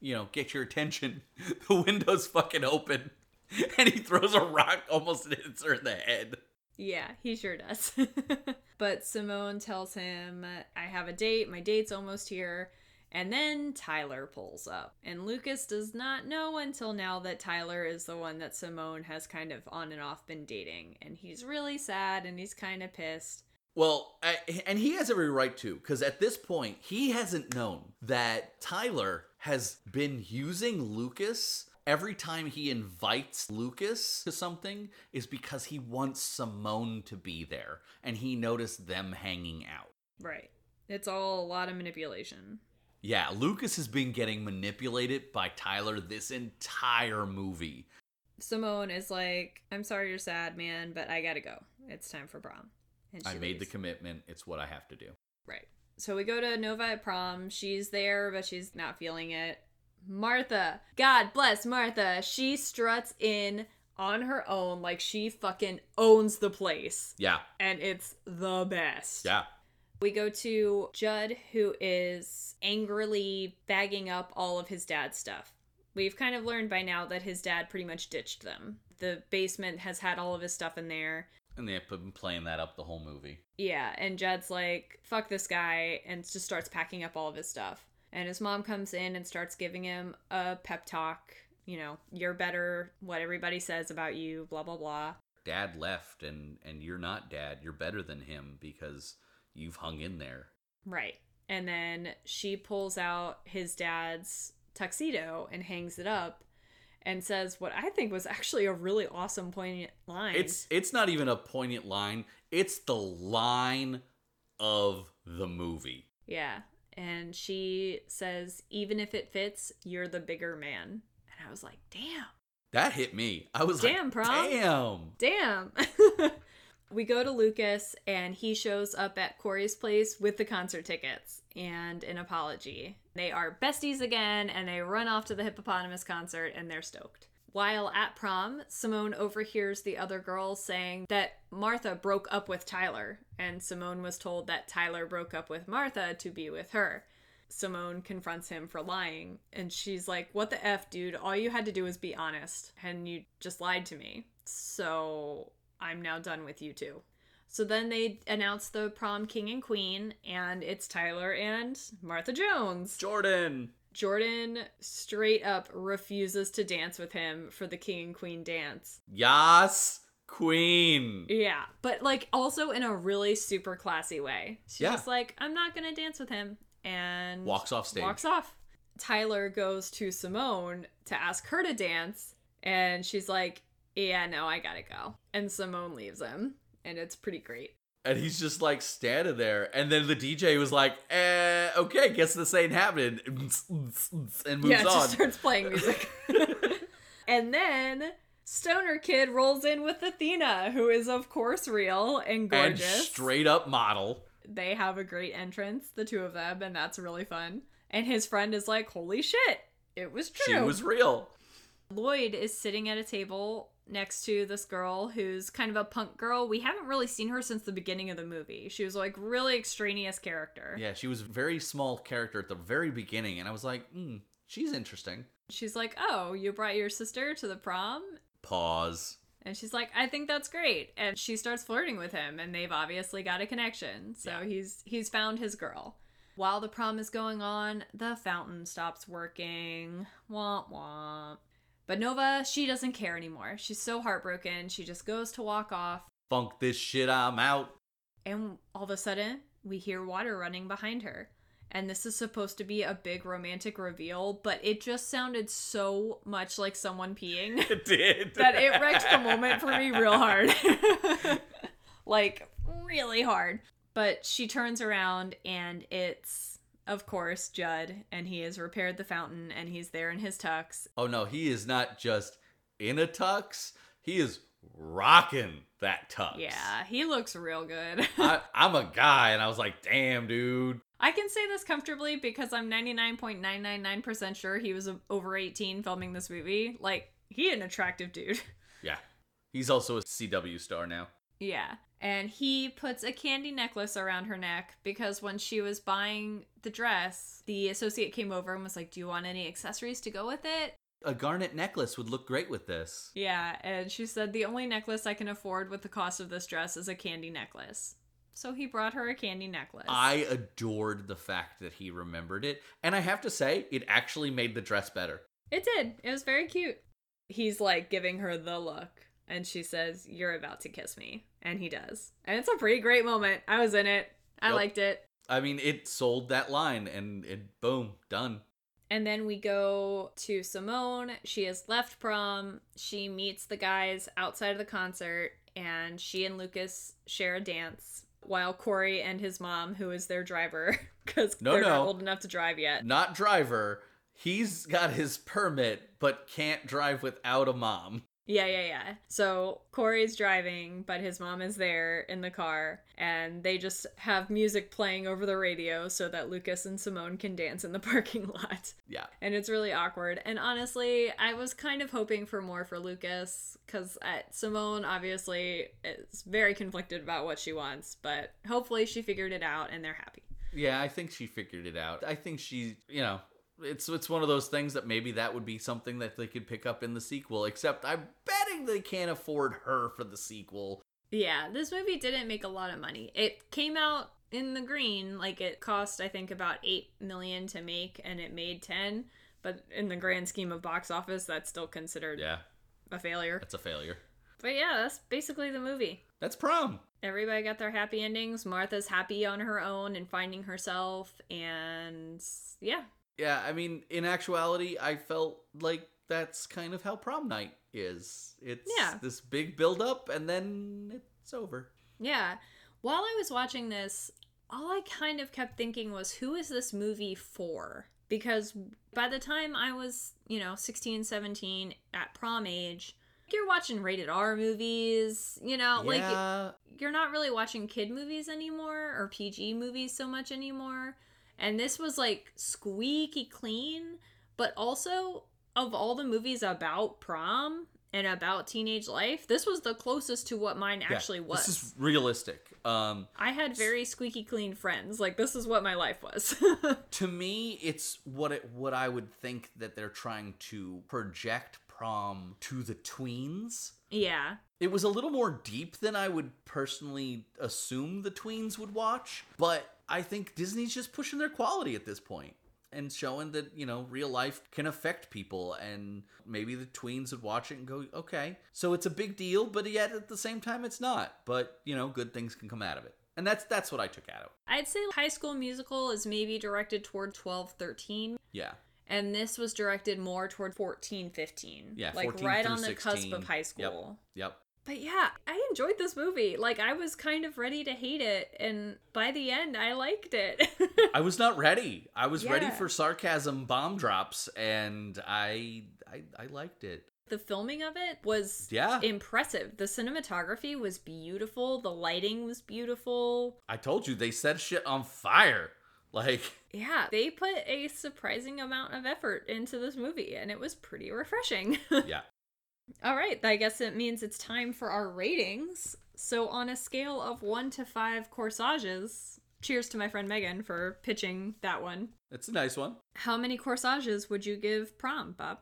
you know get your attention the window's fucking open and he throws a rock almost hits her in the head Yeah, he sure does. but Simone tells him, I have a date, my date's almost here. And then Tyler pulls up. And Lucas does not know until now that Tyler is the one that Simone has kind of on and off been dating. And he's really sad and he's kind of pissed. Well, I, and he has every right to, because at this point, he hasn't known that Tyler has been using Lucas every time he invites Lucas to something is because he wants Simone to be there, and he noticed them hanging out. Right. It's all a lot of manipulation. Yeah, Lucas has been getting manipulated by Tyler this entire movie. Simone is like, I'm sorry you're sad, man, but I gotta go. It's time for prom. And I made the commitment, it's what I have to do. Right. So we go to Nova at prom. She's there, but she's not feeling it. Martha, God bless Martha. She struts in on her own like she fucking owns the place. Yeah, And it's the best. yeah. We go to Judd, who is angrily bagging up all of his dad's stuff. We've kind of learned by now that his dad pretty much ditched them. The basement has had all of his stuff in there. And they've been playing that up the whole movie. Yeah, and Judd's like, fuck this guy, and just starts packing up all of his stuff. And his mom comes in and starts giving him a pep talk. You know, you're better, what everybody says about you, blah, blah, blah. dad left and and you're not dad you're better than him because you've hung in there Right. And then she pulls out his dad's tuxedo and hangs it up and says what I think was actually a really awesome, poignant line. it's it's not even a poignant line it's the line of the movie Yeah. And she says, even if it fits, you're the bigger man. And I was like, damn. that hit me i was Damn, like prom. damn Damn. we go to Lucas and he shows up at Corey's place with the concert tickets and an apology. They are besties again and they run off to the hippopotamus concert and they're stoked. While at prom, Simone overhears the other girls saying that Martha broke up with Tyler, and Simone was told that Tyler broke up with Martha to be with her. Simone confronts him for lying, and she's like, What the F, dude? All you had to do was be honest, and you just lied to me. So I'm now done with you two. So then they announce the prom king and queen, and it's Tyler and Martha Jones. jordan Jordan straight up refuses to dance with him for the king and queen dance. yas queen Yeah, but like also in a really super classy way. She's Yeah. just like, I'm not gonna dance with him, and Walks off stage. Walks off. Tyler goes to Simone to ask her to dance, and she's like, Yeah, no, I gotta go. And Simone leaves him, and it's pretty great. and he's just like standing there and then the dj was like eh, okay guess this ain't happening and moves yeah, on starts playing music. and then Stoner Kid rolls in with Athena, who is, of course, real and And gorgeous. straight up model. they have a great entrance, the two of them, and that's really fun. And his friend is like, Holy shit, it was true. She was real. Lloyd is sitting at a table next to this girl who's kind of a punk girl. We haven't really seen her since the beginning of the movie. She was like really extraneous character. Yeah, she was a very small character at the very beginning, and I was like, hmm, she's interesting. She's like, "Oh, you brought your sister to the prom?" Pause. And she's like, "I think that's great." And she starts flirting with him, and they've obviously got a connection. So Yeah. he's he's found his girl. While the prom is going on, the fountain stops working. Womp womp. But Nova, she doesn't care anymore. She's so heartbroken. She just goes to walk off. Funk this shit, I'm out. And all of a sudden, we hear water running behind her. And this is supposed to be a big romantic reveal, but it just sounded so much like someone peeing It did. that it wrecked the moment for me real hard. like, really hard. But she turns around and it's, of course, Judd, and he has repaired the fountain and he's there in his tux. Oh no, he is not just in a tux. He is rocking that tux. Yeah, he looks real good. I, I'm a guy, and I was like, damn, dude. I can say this comfortably because I'm 99.999% sure he was over 18 filming this movie. Like, he an attractive dude. Yeah. He's also a CW star now. yeah. And he puts a candy necklace around her neck because when she was buying the dress, the associate came over and was like, Do you want any accessories to go with it? A garnet necklace would look great with this. Yeah. And she said, The only necklace I can afford with the cost of this dress is a candy necklace. So he brought her a candy necklace. I adored the fact that he remembered it. And I have to say, it actually made the dress better. It did. It was very cute. He's like giving her the look, and she says, You're about to kiss me. And he does. And it's a pretty great moment. I was in it. I Yep. liked it. I mean, it sold that line, and it boom, done. And then we go to Simone. She has left prom. She meets the guys outside of the concert, and she and Lucas share a dance while Corey and his mom, who is their driver, because No, they're not old enough to drive yet. Not driver. He's got his permit, but can't drive without a mom. Yeah, yeah, yeah. So Corey's driving, but his mom is there in the car, and they just have music playing over the radio so that Lucas and Simone can dance in the parking lot. Yeah. And it's really awkward. And honestly, I was kind of hoping for more for Lucas, because uh, Simone obviously is very conflicted about what she wants, but hopefully she figured it out and they're happy. Yeah, I think she figured it out. I think she, you know, it's it's one of those things that maybe that would be something that they could pick up in the sequel. Except I'm betting they can't afford her for the sequel. Yeah, this movie didn't make a lot of money. It came out in the green, like it cost I think about 8 million to make and it made 10, but in the grand scheme of box office that's still considered Yeah, a failure. that's a failure. But yeah, that's basically the movie. That's prom. Everybody got their happy endings. Martha's happy on her own and finding herself and yeah. Yeah, I mean, in actuality, I felt like that's kind of how prom night is. It's Yeah. this big build up and then it's over. Yeah. While I was watching this, all I kind of kept thinking was who is this movie for? Because by the time I was, you know, 16, 17 at prom age, you're watching rated R movies, you know, like you're not really watching kid movies anymore or PG movies so much anymore. And this was like squeaky clean, but also of all the movies about prom and about teenage life, this was the closest to what mine yeah, actually was. This is realistic. Um, I had very squeaky clean friends. Like this is what my life was. to me it's what it what i would think that they're trying to project prom to the tweens yeah. it was a little more deep than i would personally assume the tweens would watch but i think disney's just pushing their quality at this point and showing that you know real life can affect people and maybe the tweens would watch it and go okay so it's a big deal but yet at the same time it's not but you know good things can come out of it and that's that's what i took out of it I'd say High School Musical is maybe directed toward 12, 13. yeah And this was directed more toward 14, 15. Yeah, Like 14 right on the cusp of high Yep. school. yep But yeah, I enjoyed this movie. Like I was kind of ready to hate it, and by the end, I liked it. I was not ready. I was ready for sarcasm bomb drops, and I, I I liked it. the filming of it was Yeah. impressive. The cinematography was beautiful, the lighting was beautiful. I told you they set shit on fire. Like, Yeah, they put a surprising amount of effort into this movie and it was pretty refreshing. yeah. All right, I guess it means it's time for our ratings. So, on a scale of one to five corsages, cheers to my friend Megan for pitching that one. It's a nice one. How many corsages would you give prom, Bob?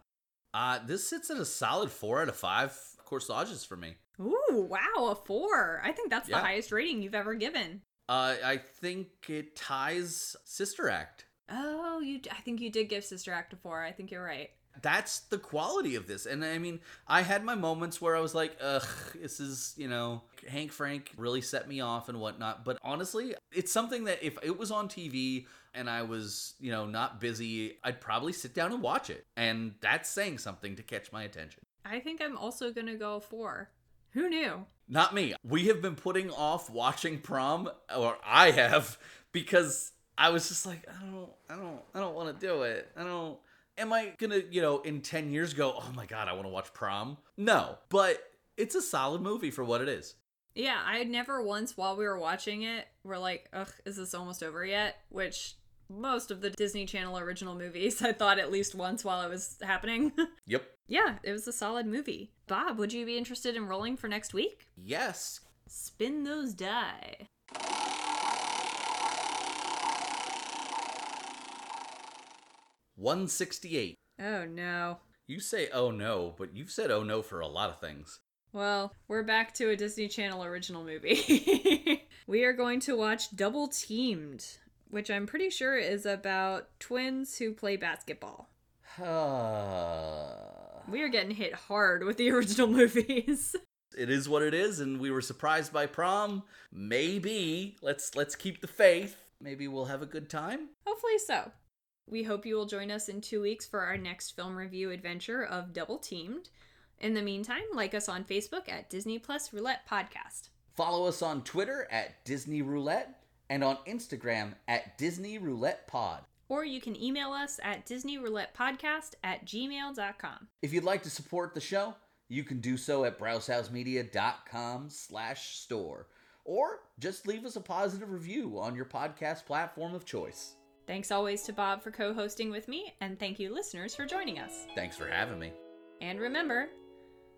Uh, this sits at a solid four out of five corsages for me. Ooh, wow, a four. I think that's Yeah. the highest rating you've ever given. Uh, I think it ties Sister Act. Oh, you. I think you did give Sister Act a four. I think you're right. That's the quality of this. And I mean, I had my moments where I was like, ugh, this is, you know, Hank Frank really set me off and whatnot. But honestly, it's something that if it was on TV and I was, you know, not busy, I'd probably sit down and watch it. And that's saying something to catch my attention. I think I'm also gonna go a four. Who knew? Not me. We have been putting off watching prom, or I have, because I was just like, I don't, I don't, I don't want to do it. I don't. Am I gonna, you know, in ten years go, oh my god, I want to watch prom? No, but it's a solid movie for what it is. Yeah, I never once while we were watching it were like, ugh, is this almost over yet? Which most of the Disney Channel original movies, I thought at least once while it was happening. Yep. yeah, it was a solid movie. Bob, would you be interested in rolling for next week? Yes. Spin those die. One sixty-eight. Oh no. You say oh no, but you've said oh no for a lot of things. Well, we're back to a Disney Channel original movie. we are going to watch Double Teamed, which I'm pretty sure is about twins who play basketball. We are getting hit hard with the original movies. it is what it is and we were surprised by prom maybe let's let's keep the faith maybe we'll have a good time Hopefully so. We hope you will join us in two weeks for our next film review adventure of Double Teamed. In the meantime, like us on Facebook at Disney Plus Roulette Podcast. follow us on twitter at disney roulette and on instagram at disney roulette pod Or you can email us at Disney Roulette Podcast at gmail.com. if you'd like to support the show you can do so at browsehousemedia.com slash store or just leave us a positive review on your podcast platform of choice Thanks always to Bob for co hosting with me, and thank you, listeners, for joining us. thanks for having me And remember,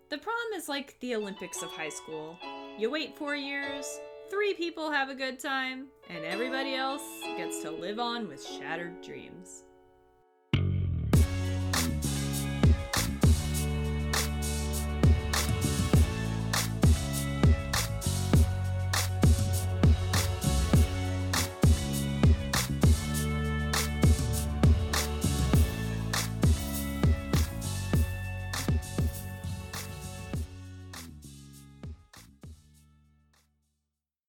the prom is like the Olympics of high school. You wait four years, three people have a good time, and everybody else gets to live on with shattered dreams.